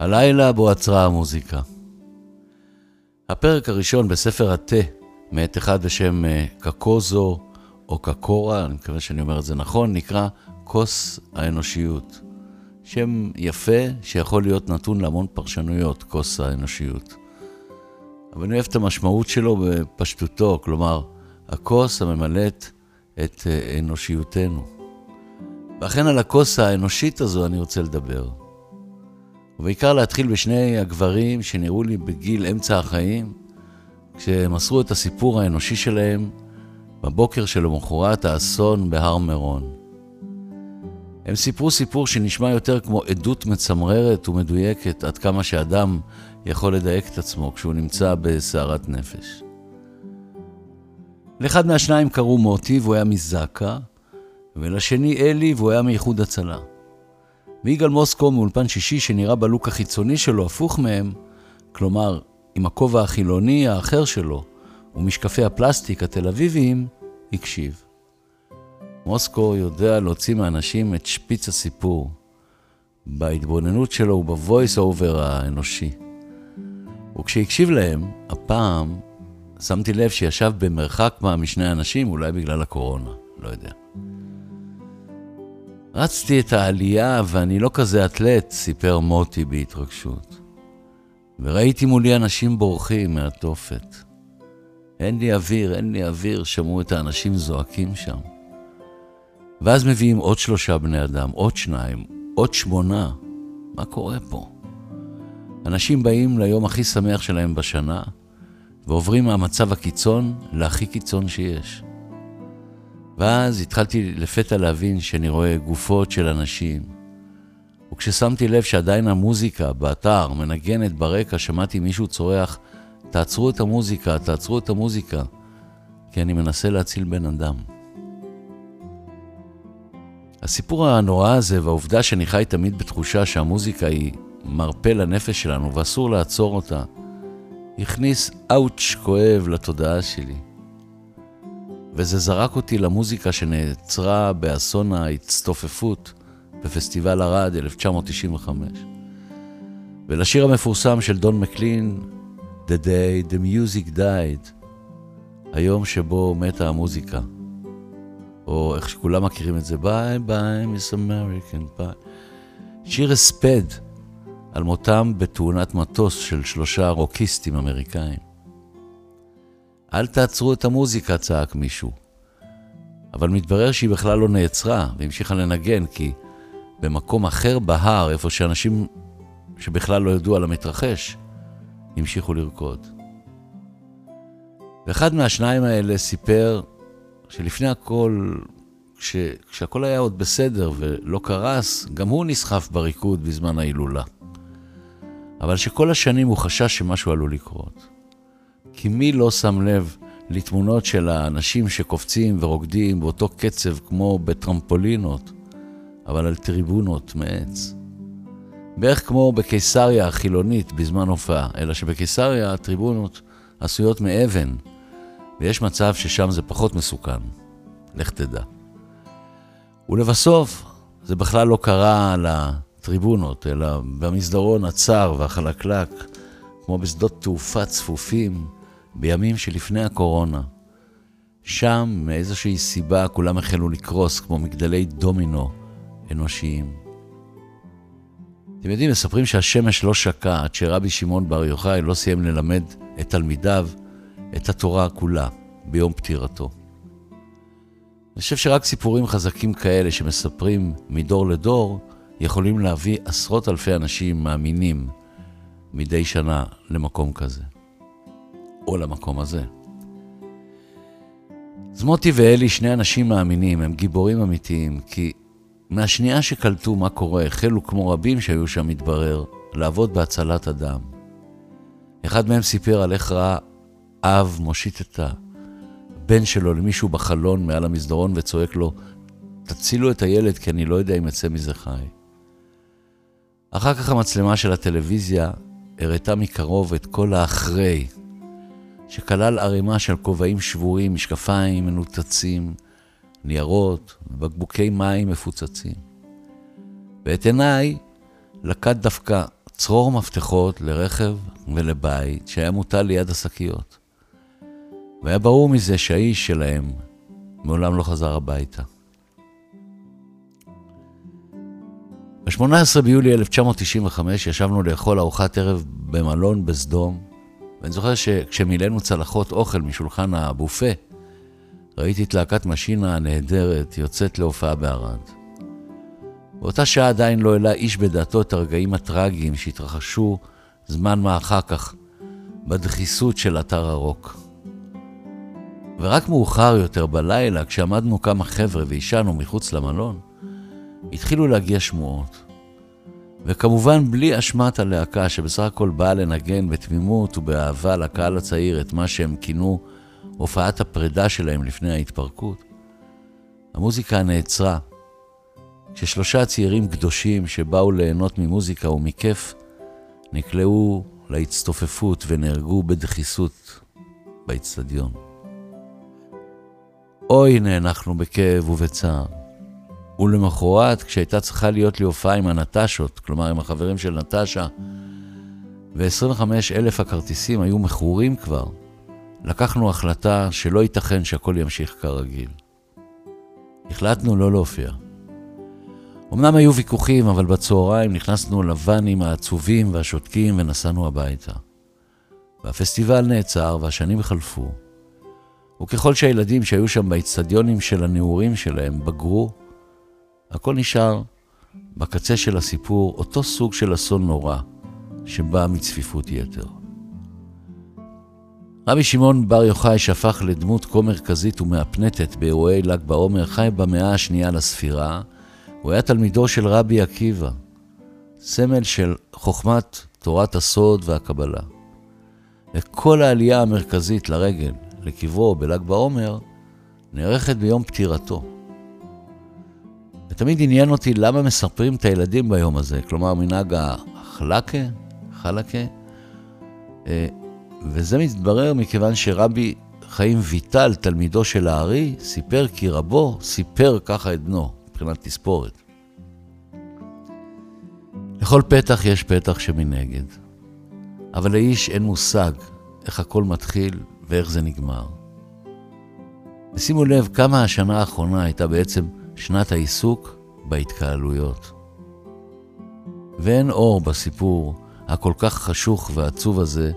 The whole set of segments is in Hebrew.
הלילה בו עצרה המוזיקה. הפרק הראשון בספר התה, מאת אחד בשם אה, קקוזו או קקורה, אני מקווה שאני אומר את זה נכון, נקרא כוס האנושיות. שם יפה שיכול להיות נתון להמון פרשנויות, כוס האנושיות. אבל אני אוהב את המשמעות שלו בפשטותו, כלומר, הכוס הממלאת את אה, אנושיותנו. ואכן על הכוס האנושית הזו אני רוצה לדבר. ובעיקר להתחיל בשני הגברים שנראו לי בגיל אמצע החיים, כשמסרו את הסיפור האנושי שלהם בבוקר שלמחרת האסון בהר מירון. הם סיפרו סיפור שנשמע יותר כמו עדות מצמררת ומדויקת עד כמה שאדם יכול לדייק את עצמו כשהוא נמצא בסערת נפש. לאחד מהשניים קראו מוטי והוא היה מזק"א, ולשני אלי והוא היה מאיחוד הצלה. ויגאל מוסקו מאולפן שישי שנראה בלוק החיצוני שלו הפוך מהם, כלומר, עם הכובע החילוני האחר שלו ומשקפי הפלסטיק התל אביביים, הקשיב. מוסקו יודע להוציא מאנשים את שפיץ הסיפור, בהתבוננות שלו וב voice over האנושי. וכשהקשיב להם, הפעם שמתי לב שישב במרחק מה משני אנשים, אולי בגלל הקורונה, לא יודע. רצתי את העלייה ואני לא כזה אתלט, סיפר מוטי בהתרגשות. וראיתי מולי אנשים בורחים מהתופת. אין לי אוויר, אין לי אוויר, שמעו את האנשים זועקים שם. ואז מביאים עוד שלושה בני אדם, עוד שניים, עוד שמונה. מה קורה פה? אנשים באים ליום הכי שמח שלהם בשנה, ועוברים מהמצב הקיצון להכי קיצון שיש. ואז התחלתי לפתע להבין שאני רואה גופות של אנשים. וכששמתי לב שעדיין המוזיקה באתר מנגנת ברקע, שמעתי מישהו צורח, תעצרו את המוזיקה, תעצרו את המוזיקה, כי אני מנסה להציל בן אדם. הסיפור הנורא הזה והעובדה שאני חי תמיד בתחושה שהמוזיקה היא מרפא לנפש שלנו ואסור לעצור אותה, הכניס אאוץ' כואב לתודעה שלי. וזה זרק אותי למוזיקה שנעצרה באסון ההצטופפות בפסטיבל ערד 1995. ולשיר המפורסם של דון מקלין, The Day the Music Died, היום שבו מתה המוזיקה. או איך שכולם מכירים את זה, bye bye Miss American Pie. שיר הספד על מותם בתאונת מטוס של שלושה רוקיסטים אמריקאים. אל תעצרו את המוזיקה, צעק מישהו. אבל מתברר שהיא בכלל לא נעצרה, והמשיכה לנגן, כי במקום אחר בהר, איפה שאנשים שבכלל לא ידעו על המתרחש, המשיכו לרקוד. ואחד מהשניים האלה סיפר שלפני הכל, כש, כשהכל היה עוד בסדר ולא קרס, גם הוא נסחף בריקוד בזמן ההילולה. אבל שכל השנים הוא חשש שמשהו עלול לקרות. כי מי לא שם לב לתמונות של האנשים שקופצים ורוקדים באותו קצב כמו בטרמפולינות, אבל על טריבונות מעץ. בערך כמו בקיסריה החילונית בזמן הופעה, אלא שבקיסריה הטריבונות עשויות מאבן, ויש מצב ששם זה פחות מסוכן. לך תדע. ולבסוף, זה בכלל לא קרה על הטריבונות, אלא במסדרון הצר והחלקלק, כמו בשדות תעופה צפופים, בימים שלפני הקורונה. שם, מאיזושהי סיבה, כולם החלו לקרוס כמו מגדלי דומינו אנושיים. אתם יודעים, מספרים שהשמש לא שקעה עד שרבי שמעון בר יוחאי לא סיים ללמד את תלמידיו את התורה כולה ביום פטירתו. אני חושב שרק סיפורים חזקים כאלה שמספרים מדור לדור יכולים להביא עשרות אלפי אנשים מאמינים מדי שנה למקום כזה. או למקום הזה. אז מוטי ואלי, שני אנשים מאמינים, הם גיבורים אמיתיים, כי מהשנייה שקלטו מה קורה, החלו כמו רבים שהיו שם, מתברר, לעבוד בהצלת אדם. אחד מהם סיפר על איך ראה אב מושיט את הבן שלו למישהו בחלון מעל המסדרון וצועק לו, תצילו את הילד כי אני לא יודע אם יצא מזה חי. אחר כך המצלמה של הטלוויזיה הראתה מקרוב את כל האחרי, שכלל ערימה של כובעים שבורים, משקפיים מנותצים, ניירות ובקבוקי מים מפוצצים. ואת עיניי לקט דווקא צרור מפתחות לרכב ולבית שהיה מוטל ליד השקיות. והיה ברור מזה שהאיש שלהם מעולם לא חזר הביתה. ב-18 ביולי 1995 ישבנו לאכול ארוחת ערב במלון בסדום, ואני זוכר שכשמילאנו צלחות אוכל משולחן הבופה, ראיתי את להקת משינה הנהדרת יוצאת להופעה בערד. באותה שעה עדיין לא העלה איש בדעתו את הרגעים הטרגיים שהתרחשו זמן מה אחר כך בדחיסות של אתר הרוק. ורק מאוחר יותר בלילה, כשעמדנו כמה חבר'ה והשענו מחוץ למלון, התחילו להגיע שמועות. וכמובן בלי אשמת הלהקה, שבסך הכל באה לנגן בתמימות ובאהבה לקהל הצעיר את מה שהם כינו הופעת הפרידה שלהם לפני ההתפרקות, המוזיקה נעצרה. כששלושה צעירים קדושים שבאו ליהנות ממוזיקה ומכיף, נקלעו להצטופפות ונהרגו בדחיסות באצטדיון. אוי, נאנחנו בכאב ובצער. ולמחרת, כשהייתה צריכה להיות לי הופעה עם הנטשות, כלומר עם החברים של נטשה, ו-25 אלף הכרטיסים היו מכורים כבר, לקחנו החלטה שלא ייתכן שהכל ימשיך כרגיל. החלטנו לא להופיע. אמנם היו ויכוחים, אבל בצהריים נכנסנו לוואנים העצובים והשותקים ונסענו הביתה. והפסטיבל נעצר והשנים חלפו. וככל שהילדים שהיו שם באצטדיונים של הנעורים שלהם בגרו, הכל נשאר בקצה של הסיפור אותו סוג של אסון נורא שבא מצפיפות יתר. רבי שמעון בר יוחאי, שהפך לדמות כה מרכזית ומהפנטת באירועי ל"ג בעומר, חי במאה השנייה לספירה. הוא היה תלמידו של רבי עקיבא, סמל של חוכמת תורת הסוד והקבלה. וכל העלייה המרכזית לרגל, לקברו בל"ג בעומר, נערכת ביום פטירתו. ותמיד עניין אותי למה מספרים את הילדים ביום הזה, כלומר מנהג החלקה, חלקה, אה, וזה מתברר מכיוון שרבי חיים ויטל, תלמידו של הארי, סיפר כי רבו סיפר ככה את בנו, מבחינת תספורת. לכל פתח יש פתח שמנגד, אבל לאיש אין מושג איך הכל מתחיל ואיך זה נגמר. ושימו לב כמה השנה האחרונה הייתה בעצם שנת העיסוק בהתקהלויות. ואין אור בסיפור הכל כך חשוך ועצוב הזה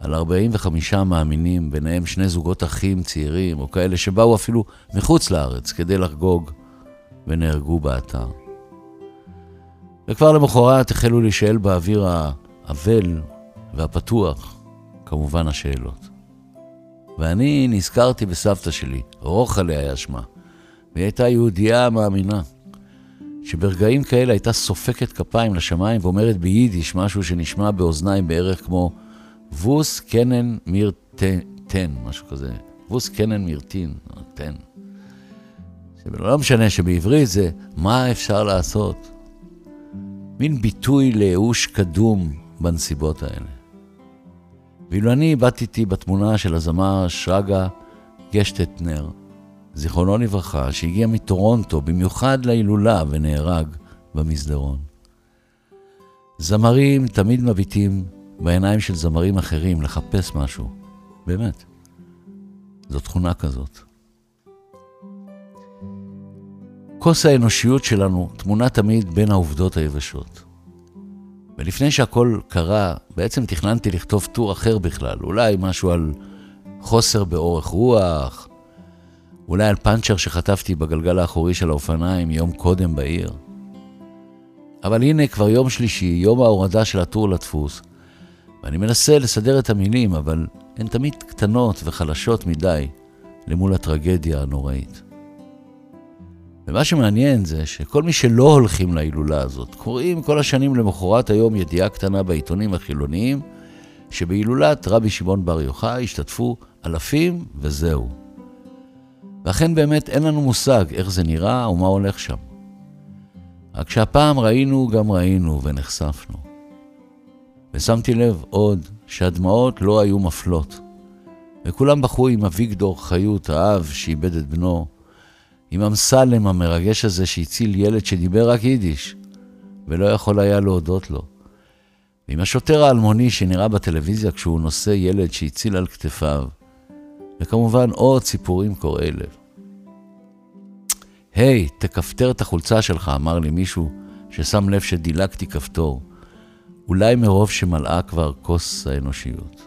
על 45 מאמינים, ביניהם שני זוגות אחים צעירים, או כאלה שבאו אפילו מחוץ לארץ כדי לחגוג, ונהרגו באתר. וכבר למחרת החלו להישאל באוויר האבל והפתוח, כמובן השאלות. ואני נזכרתי בסבתא שלי, רוחלה היה שמה, והיא הייתה יהודייה מאמינה, שברגעים כאלה הייתה סופקת כפיים לשמיים ואומרת ביידיש משהו שנשמע באוזניים בערך כמו ווס קנן מיר תן, משהו כזה. ווס קנן מיר טין. לא משנה שבעברית זה מה אפשר לעשות. מין ביטוי לייאוש קדום בנסיבות האלה. ואילו אני איבדתי בתמונה של הזמר שרגא גשטטנר, זיכרונו לברכה, שהגיע מטורונטו במיוחד להילולה ונהרג במסדרון. זמרים תמיד מביטים בעיניים של זמרים אחרים לחפש משהו. באמת. זו תכונה כזאת. כוס האנושיות שלנו תמונה תמיד בין העובדות היבשות. ולפני שהכל קרה, בעצם תכננתי לכתוב טור אחר בכלל, אולי משהו על חוסר באורך רוח, אולי על פאנצ'ר שחטפתי בגלגל האחורי של האופניים יום קודם בעיר. אבל הנה כבר יום שלישי, יום ההורדה של הטור לדפוס, ואני מנסה לסדר את המילים, אבל הן תמיד קטנות וחלשות מדי למול הטרגדיה הנוראית. ומה שמעניין זה שכל מי שלא הולכים להילולה הזאת, קוראים כל השנים למחרת היום ידיעה קטנה בעיתונים החילוניים, שבהילולת רבי שמעון בר יוחאי השתתפו אלפים וזהו. ואכן באמת אין לנו מושג איך זה נראה ומה הולך שם. רק שהפעם ראינו גם ראינו ונחשפנו. ושמתי לב עוד שהדמעות לא היו מפלות. וכולם בכו עם אביגדור חיות, האב שאיבד את בנו, עם אמסלם המרגש הזה שהציל ילד שדיבר רק יידיש, ולא יכול היה להודות לו. ועם השוטר האלמוני שנראה בטלוויזיה כשהוא נושא ילד שהציל על כתפיו, וכמובן עוד סיפורים קורעי לב. היי, תכפתר את החולצה שלך, אמר לי מישהו ששם לב שדילגתי כפתור, אולי מרוב שמלאה כבר כוס האנושיות.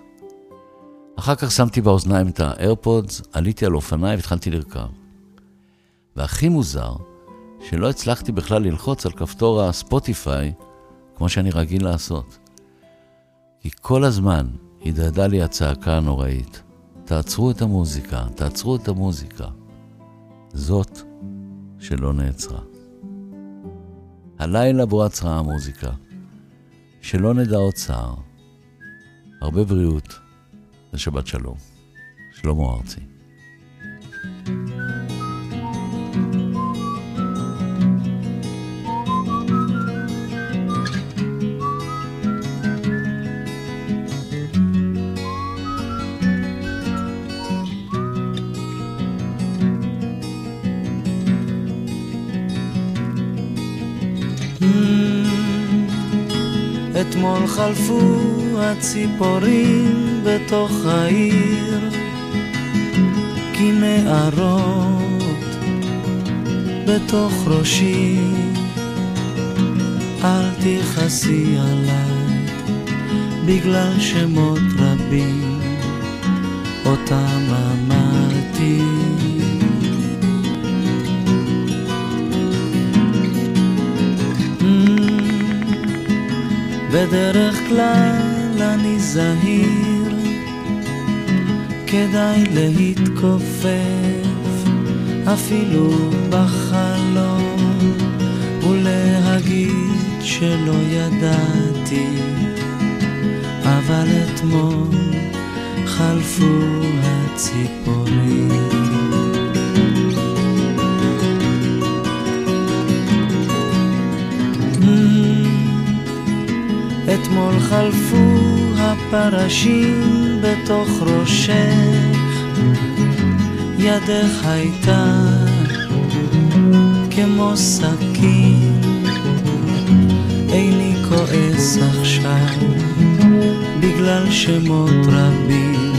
אחר כך שמתי באוזניים את האיירפודס, עליתי על אופניי והתחלתי לרכב. והכי מוזר, שלא הצלחתי בכלל ללחוץ על כפתור הספוטיפיי, כמו שאני רגיל לעשות. כי כל הזמן הדהדה לי הצעקה הנוראית, תעצרו את המוזיקה, תעצרו את המוזיקה. זאת שלא נעצרה. הלילה בו עצרה המוזיקה, שלא נדע עוד צער. הרבה בריאות ושבת שלום. שלמה ארצי. אתמול חלפו הציפורים בתוך העיר כנערות בתוך ראשי. אל תכעסי עליי בגלל שמות רבים אותם אמרתי בדרך כלל אני זהיר, כדאי להתכופף אפילו בחלום ולהגיד שלא ידעתי, אבל אתמול חלפו הציפורים. אתמול חלפו הפרשים בתוך ראשך, ידך הייתה כמו סכין, איני כועס עכשיו בגלל שמות רבים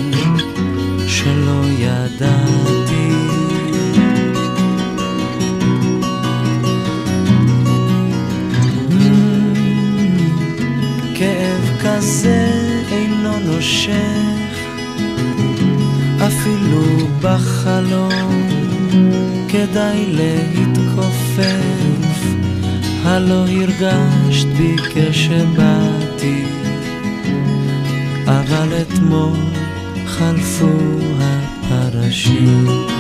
שלא ידעתי. נושך, אפילו בחלום כדאי להתכופף, הלא הרגשת בי כשבאתי, אבל אתמול חלפו הפרשים.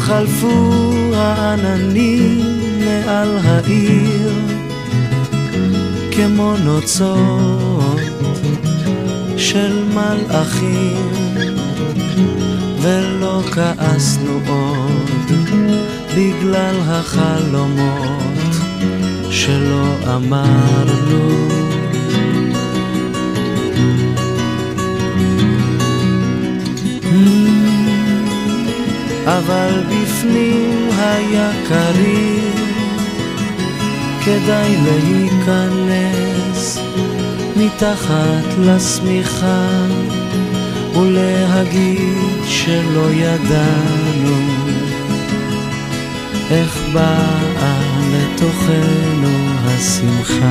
חלפו העננים מעל העיר כמו נוצות של מלאכים ולא כעסנו עוד בגלל החלומות שלא אמרנו אבל בפנים היה קריר, כדאי להיכנס מתחת לשמיכה ולהגיד שלא ידענו איך באה לתוכנו השמחה.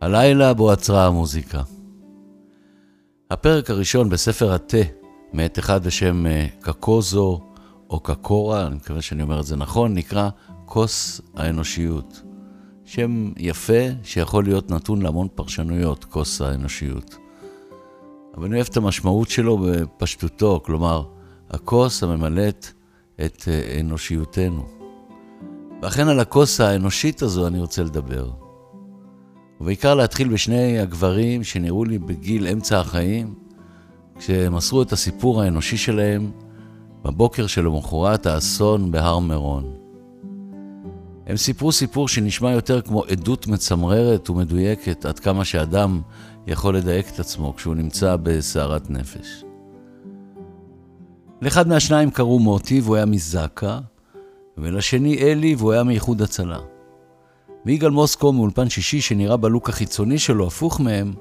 הלילה בו עצרה המוזיקה. הפרק הראשון בספר התה, מאת אחד בשם אה, קקוזו או קקורה, אני מקווה שאני אומר את זה נכון, נקרא כוס האנושיות. שם יפה שיכול להיות נתון להמון פרשנויות, כוס האנושיות. אבל אני אוהב את המשמעות שלו בפשטותו, כלומר, הכוס הממלאת את אה, אנושיותנו. ואכן על הכוס האנושית הזו אני רוצה לדבר. ובעיקר להתחיל בשני הגברים שנראו לי בגיל אמצע החיים, כשמסרו את הסיפור האנושי שלהם בבוקר שלמחרת האסון בהר מירון. הם סיפרו סיפור שנשמע יותר כמו עדות מצמררת ומדויקת עד כמה שאדם יכול לדייק את עצמו כשהוא נמצא בסערת נפש. לאחד מהשניים קראו מוטי והוא היה מזק"א, ולשני אלי והוא היה מאיחוד הצלה. ויגאל מוסקו מאולפן שישי שנראה בלוק החיצוני שלו הפוך מהם,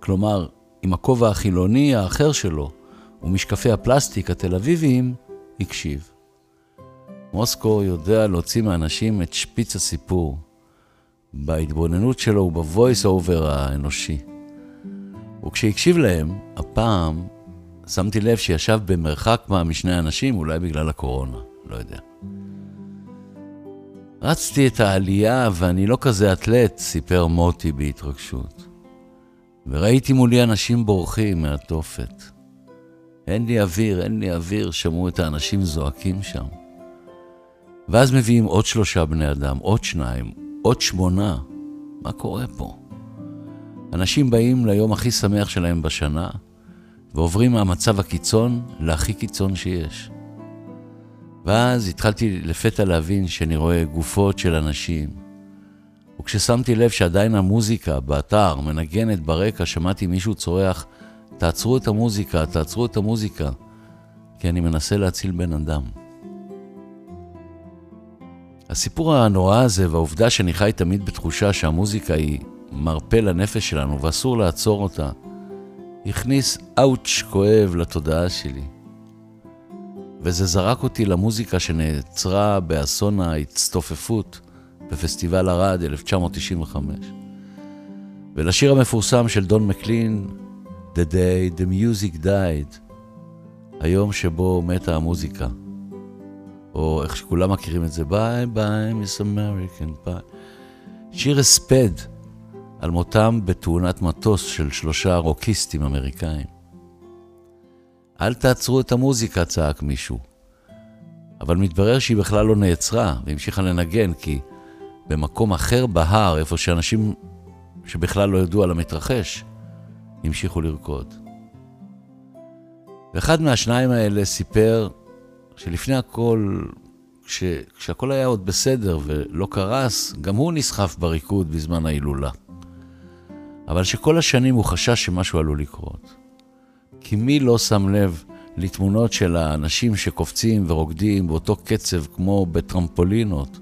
כלומר, עם הכובע החילוני האחר שלו ומשקפי הפלסטיק התל אביביים, הקשיב. מוסקו יודע להוציא מאנשים את שפיץ הסיפור, בהתבוננות שלו וב voice over האנושי. וכשהקשיב להם, הפעם שמתי לב שישב במרחק מה משני אנשים, אולי בגלל הקורונה, לא יודע. רצתי את העלייה ואני לא כזה אתלט, סיפר מוטי בהתרגשות. וראיתי מולי אנשים בורחים מהתופת. אין לי אוויר, אין לי אוויר, שמעו את האנשים זועקים שם. ואז מביאים עוד שלושה בני אדם, עוד שניים, עוד שמונה. מה קורה פה? אנשים באים ליום הכי שמח שלהם בשנה, ועוברים מהמצב הקיצון להכי קיצון שיש. ואז התחלתי לפתע להבין שאני רואה גופות של אנשים. וכששמתי לב שעדיין המוזיקה באתר מנגנת ברקע, שמעתי מישהו צורח, תעצרו את המוזיקה, תעצרו את המוזיקה, כי אני מנסה להציל בן אדם. הסיפור הנורא הזה והעובדה שאני חי תמיד בתחושה שהמוזיקה היא מרפא לנפש שלנו ואסור לעצור אותה, הכניס אאוץ' כואב לתודעה שלי. וזה זרק אותי למוזיקה שנעצרה באסון ההצטופפות בפסטיבל ערד 1995. ולשיר המפורסם של דון מקלין, The Day the Music Died, היום שבו מתה המוזיקה. או איך שכולם מכירים את זה, bye bye Miss American Pie. שיר הספד על מותם בתאונת מטוס של שלושה רוקיסטים אמריקאים. אל תעצרו את המוזיקה, צעק מישהו. אבל מתברר שהיא בכלל לא נעצרה, והמשיכה לנגן, כי במקום אחר בהר, איפה שאנשים שבכלל לא ידעו על המתרחש, המשיכו לרקוד. ואחד מהשניים האלה סיפר שלפני הכל, כש, כשהכל היה עוד בסדר ולא קרס, גם הוא נסחף בריקוד בזמן ההילולה. אבל שכל השנים הוא חשש שמשהו עלול לקרות. כי מי לא שם לב לתמונות של האנשים שקופצים ורוקדים באותו קצב כמו בטרמפולינות,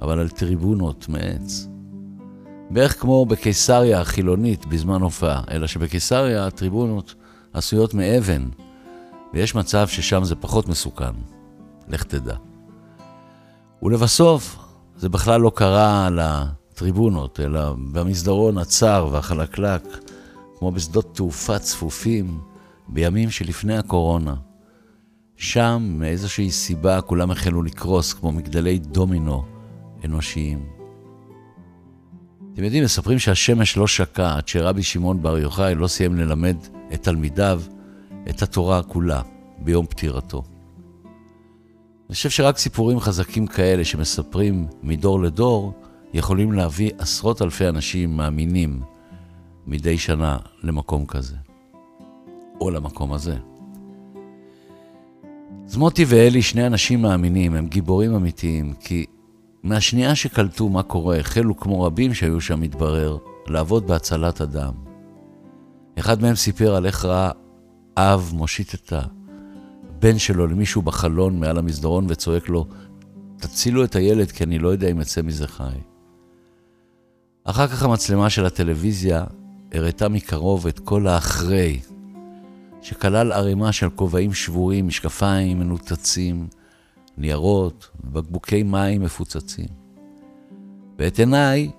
אבל על טריבונות מעץ. בערך כמו בקיסריה החילונית בזמן הופעה, אלא שבקיסריה הטריבונות עשויות מאבן, ויש מצב ששם זה פחות מסוכן. לך תדע. ולבסוף, זה בכלל לא קרה הטריבונות, אלא במסדרון הצר והחלקלק, כמו בשדות תעופה צפופים, בימים שלפני הקורונה. שם, מאיזושהי סיבה, כולם החלו לקרוס כמו מגדלי דומינו אנושיים. אתם יודעים, מספרים שהשמש לא שקע עד שרבי שמעון בר יוחאי לא סיים ללמד את תלמידיו את התורה כולה ביום פטירתו. אני חושב שרק סיפורים חזקים כאלה שמספרים מדור לדור, יכולים להביא עשרות אלפי אנשים מאמינים מדי שנה למקום כזה, או למקום הזה. אז מוטי ואלי, שני אנשים מאמינים, הם גיבורים אמיתיים, כי מהשנייה שקלטו מה קורה, החלו כמו רבים שהיו שם, מתברר, לעבוד בהצלת אדם. אחד מהם סיפר על איך ראה אב מושיט את הבן שלו למישהו בחלון מעל המסדרון וצועק לו, תצילו את הילד כי אני לא יודע אם יצא מזה חי. אחר כך המצלמה של הטלוויזיה הראתה מקרוב את כל האחרי, שכלל ערימה של כובעים שבורים, משקפיים מנותצים, ניירות ובקבוקי מים מפוצצים. ואת עיניי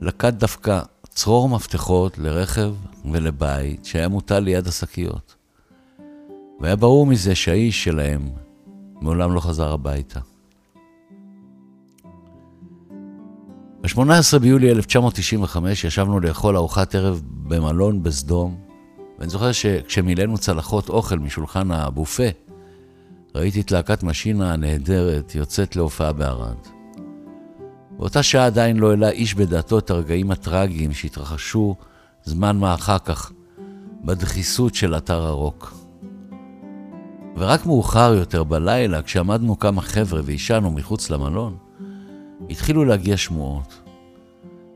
לקט דווקא צרור מפתחות לרכב ולבית שהיה מוטל ליד השקיות. והיה ברור מזה שהאיש שלהם מעולם לא חזר הביתה. ב-18 ביולי 1995 ישבנו לאכול ארוחת ערב במלון בסדום, ואני זוכר שכשמילאנו צלחות אוכל משולחן הבופה, ראיתי את להקת משינה הנהדרת יוצאת להופעה בערד. באותה שעה עדיין לא העלה איש בדעתו את הרגעים הטרגיים שהתרחשו זמן מה אחר כך בדחיסות של אתר הרוק. ורק מאוחר יותר בלילה, כשעמדנו כמה חבר'ה והשענו מחוץ למלון, התחילו להגיע שמועות.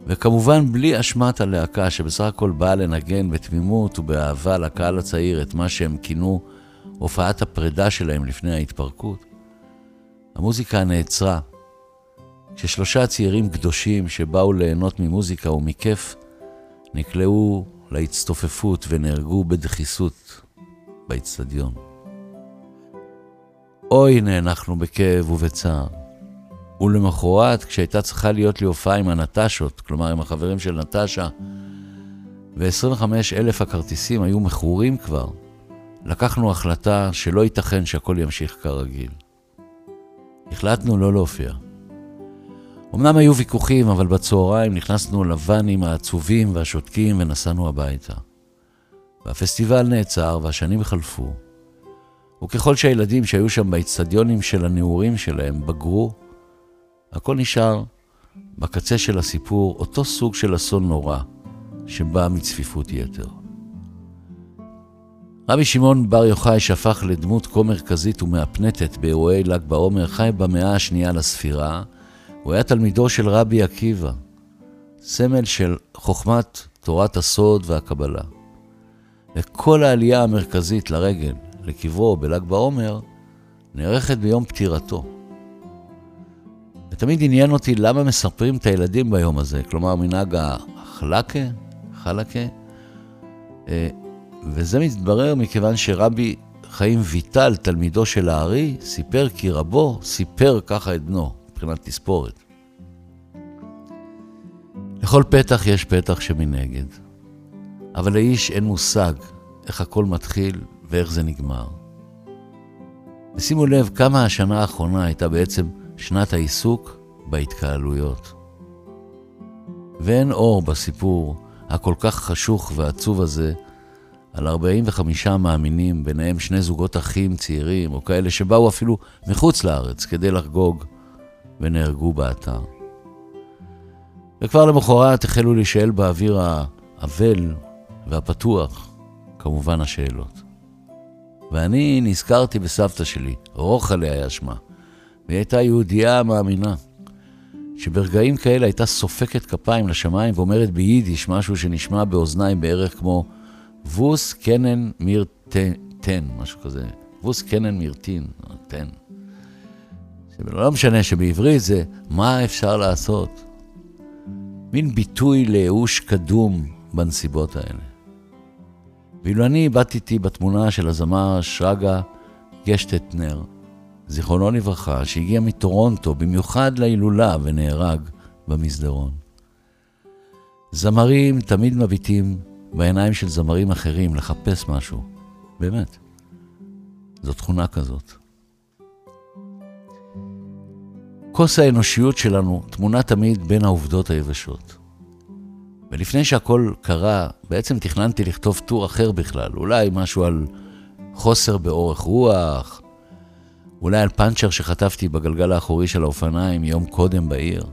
וכמובן בלי אשמת הלהקה, שבסך הכל באה לנגן בתמימות ובאהבה לקהל הצעיר את מה שהם כינו הופעת הפרידה שלהם לפני ההתפרקות. המוזיקה נעצרה, כששלושה צעירים קדושים שבאו ליהנות ממוזיקה ומכיף, נקלעו להצטופפות ונהרגו בדחיסות באצטדיון. אוי, נאנחנו בכאב ובצער. ולמחרת, כשהייתה צריכה להיות לי הופעה עם הנטשות, כלומר עם החברים של נטשה, ו-25 אלף הכרטיסים היו מכורים כבר, לקחנו החלטה שלא ייתכן שהכל ימשיך כרגיל. החלטנו לא להופיע. אמנם היו ויכוחים, אבל בצהריים נכנסנו לוואנים העצובים והשותקים ונסענו הביתה. והפסטיבל נעצר והשנים חלפו, וככל שהילדים שהיו שם באצטדיונים של הנעורים שלהם בגרו, הכל נשאר בקצה של הסיפור אותו סוג של אסון נורא שבא מצפיפות יתר. רבי שמעון בר יוחאי, שהפך לדמות כה מרכזית ומהפנטת באירועי ל"ג בעומר, חי במאה השנייה לספירה. הוא היה תלמידו של רבי עקיבא, סמל של חוכמת תורת הסוד והקבלה. וכל העלייה המרכזית לרגל לקברו בל"ג בעומר נערכת ביום פטירתו. ותמיד עניין אותי למה מספרים את הילדים ביום הזה, כלומר מנהג החלקה, חלקה, אה, וזה מתברר מכיוון שרבי חיים ויטל, תלמידו של הארי, סיפר כי רבו סיפר ככה את בנו, מבחינת תספורת. לכל פתח יש פתח שמנגד, אבל לאיש אין מושג איך הכל מתחיל ואיך זה נגמר. ושימו לב כמה השנה האחרונה הייתה בעצם שנת העיסוק בהתקהלויות. ואין אור בסיפור הכל כך חשוך ועצוב הזה על 45 מאמינים, ביניהם שני זוגות אחים צעירים, או כאלה שבאו אפילו מחוץ לארץ כדי לחגוג, ונהרגו באתר. וכבר למחרת החלו להישאל באוויר האבל והפתוח, כמובן השאלות. ואני נזכרתי בסבתא שלי, רוחלה היה שמה, והיא הייתה יהודייה מאמינה, שברגעים כאלה הייתה סופקת כפיים לשמיים ואומרת ביידיש משהו שנשמע באוזניים בערך כמו ווס קנן מיר תן, משהו כזה. ווס קנן מיר טין, תן. לא משנה שבעברית זה מה אפשר לעשות. מין ביטוי לייאוש קדום בנסיבות האלה. ואילו אני איבדתי בתמונה של הזמר שרגא גשטטנר, זיכרונו לברכה, שהגיע מטורונטו במיוחד להילולה ונהרג במסדרון. זמרים תמיד מביטים בעיניים של זמרים אחרים לחפש משהו. באמת. זו תכונה כזאת. כוס האנושיות שלנו תמונה תמיד בין העובדות היבשות. ולפני שהכל קרה, בעצם תכננתי לכתוב טור אחר בכלל, אולי משהו על חוסר באורך רוח, אולי על פאנצ'ר שחטפתי בגלגל האחורי של האופניים יום קודם בעיר.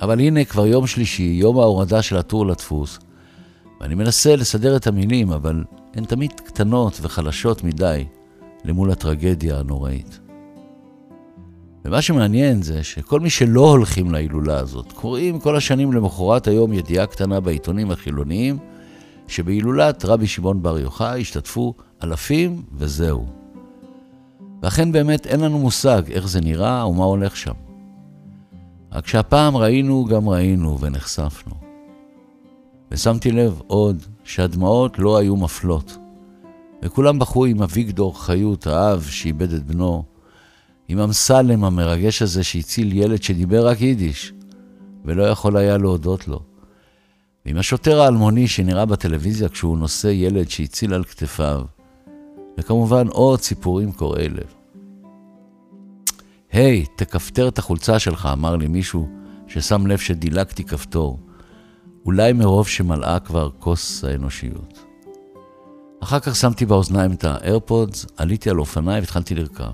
אבל הנה כבר יום שלישי, יום ההורדה של הטור לדפוס, ואני מנסה לסדר את המילים, אבל הן תמיד קטנות וחלשות מדי למול הטרגדיה הנוראית. ומה שמעניין זה שכל מי שלא הולכים להילולה הזאת, קוראים כל השנים למחרת היום ידיעה קטנה בעיתונים החילוניים, שבהילולת רבי שמעון בר יוחאי השתתפו אלפים וזהו. ואכן באמת אין לנו מושג איך זה נראה ומה הולך שם. רק שהפעם ראינו גם ראינו ונחשפנו. ושמתי לב עוד שהדמעות לא היו מפלות. וכולם בכו עם אביגדור חיות, האב שאיבד את בנו, עם אמסלם המרגש הזה שהציל ילד שדיבר רק יידיש, ולא יכול היה להודות לו. ועם השוטר האלמוני שנראה בטלוויזיה כשהוא נושא ילד שהציל על כתפיו. וכמובן עוד סיפורים קורעי לב. היי, hey, תכפתר את החולצה שלך, אמר לי מישהו ששם לב שדילגתי כפתור. אולי מרוב שמלאה כבר כוס האנושיות. אחר כך שמתי באוזניים את האיירפודס, עליתי על אופניי והתחלתי לרכב.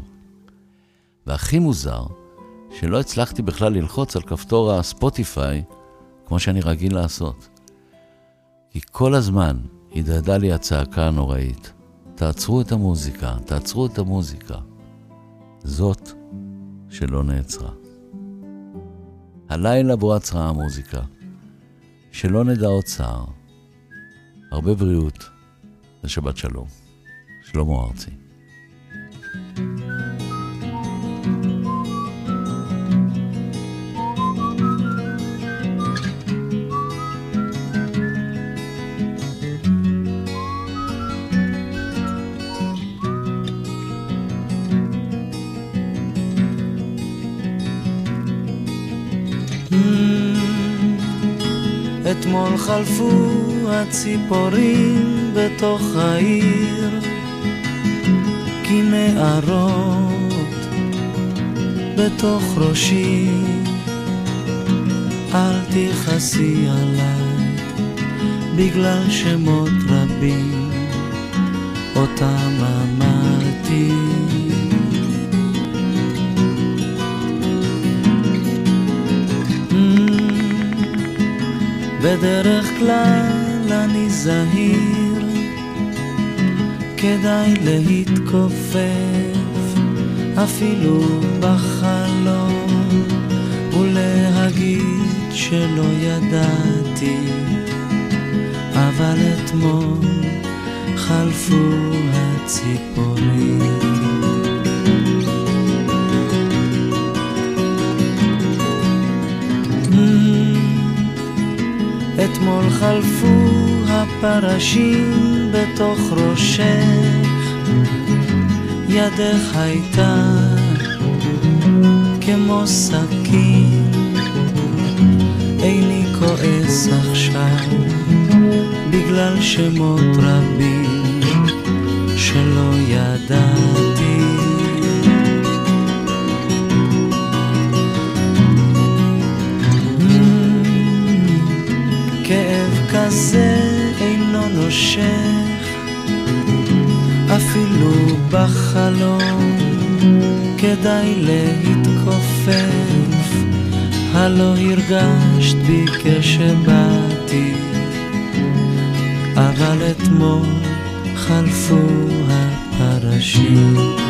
והכי מוזר, שלא הצלחתי בכלל ללחוץ על כפתור הספוטיפיי, כמו שאני רגיל לעשות. כי כל הזמן הדהדה לי הצעקה הנוראית, תעצרו את המוזיקה, תעצרו את המוזיקה. זאת שלא נעצרה. הלילה בו עצרה המוזיקה, שלא נדע עוד צער. הרבה בריאות ושבת שלום. שלמה ארצי. אתמול חלפו הציפורים בתוך העיר כנערות בתוך ראשי. אל תכעסי עליי בגלל שמות רבים אותם אמרתי בדרך כלל אני זהיר, כדאי להתכופף אפילו בחלום ולהגיד שלא ידעתי, אבל אתמול חלפו הציפורים. אתמול חלפו הפרשים בתוך ראשך, ידך הייתה כמו סכין, איני כועס עכשיו בגלל שמות רבים שלא ידעתי. הזה אינו נושך, אפילו בחלום כדאי להתכופף, הלא הרגשת בי כשבאתי, אבל אתמול חלפו הפרשים.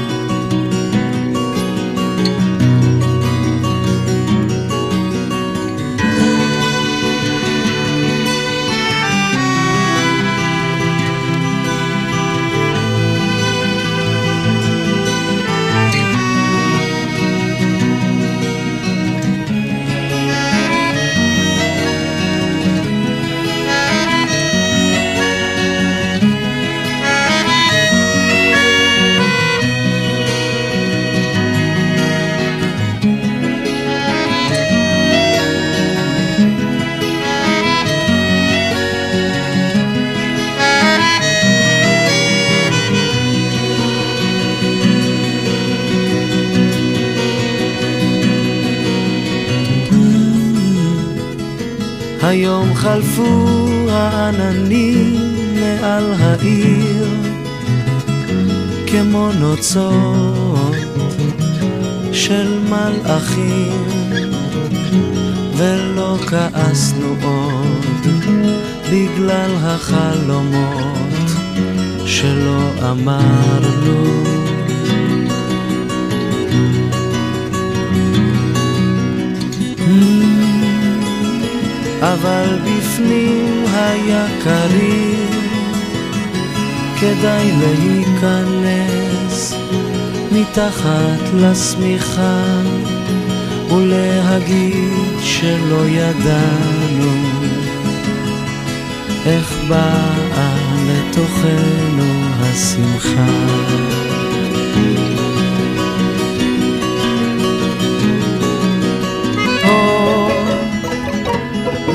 חלפו העננים מעל העיר כמו נוצות של מלאכים ולא כעסנו עוד בגלל החלומות שלא אמרנו אבל בפנים היה קריר, כדאי להיכנס מתחת לשמיכה ולהגיד שלא ידענו איך באה לתוכנו השמחה.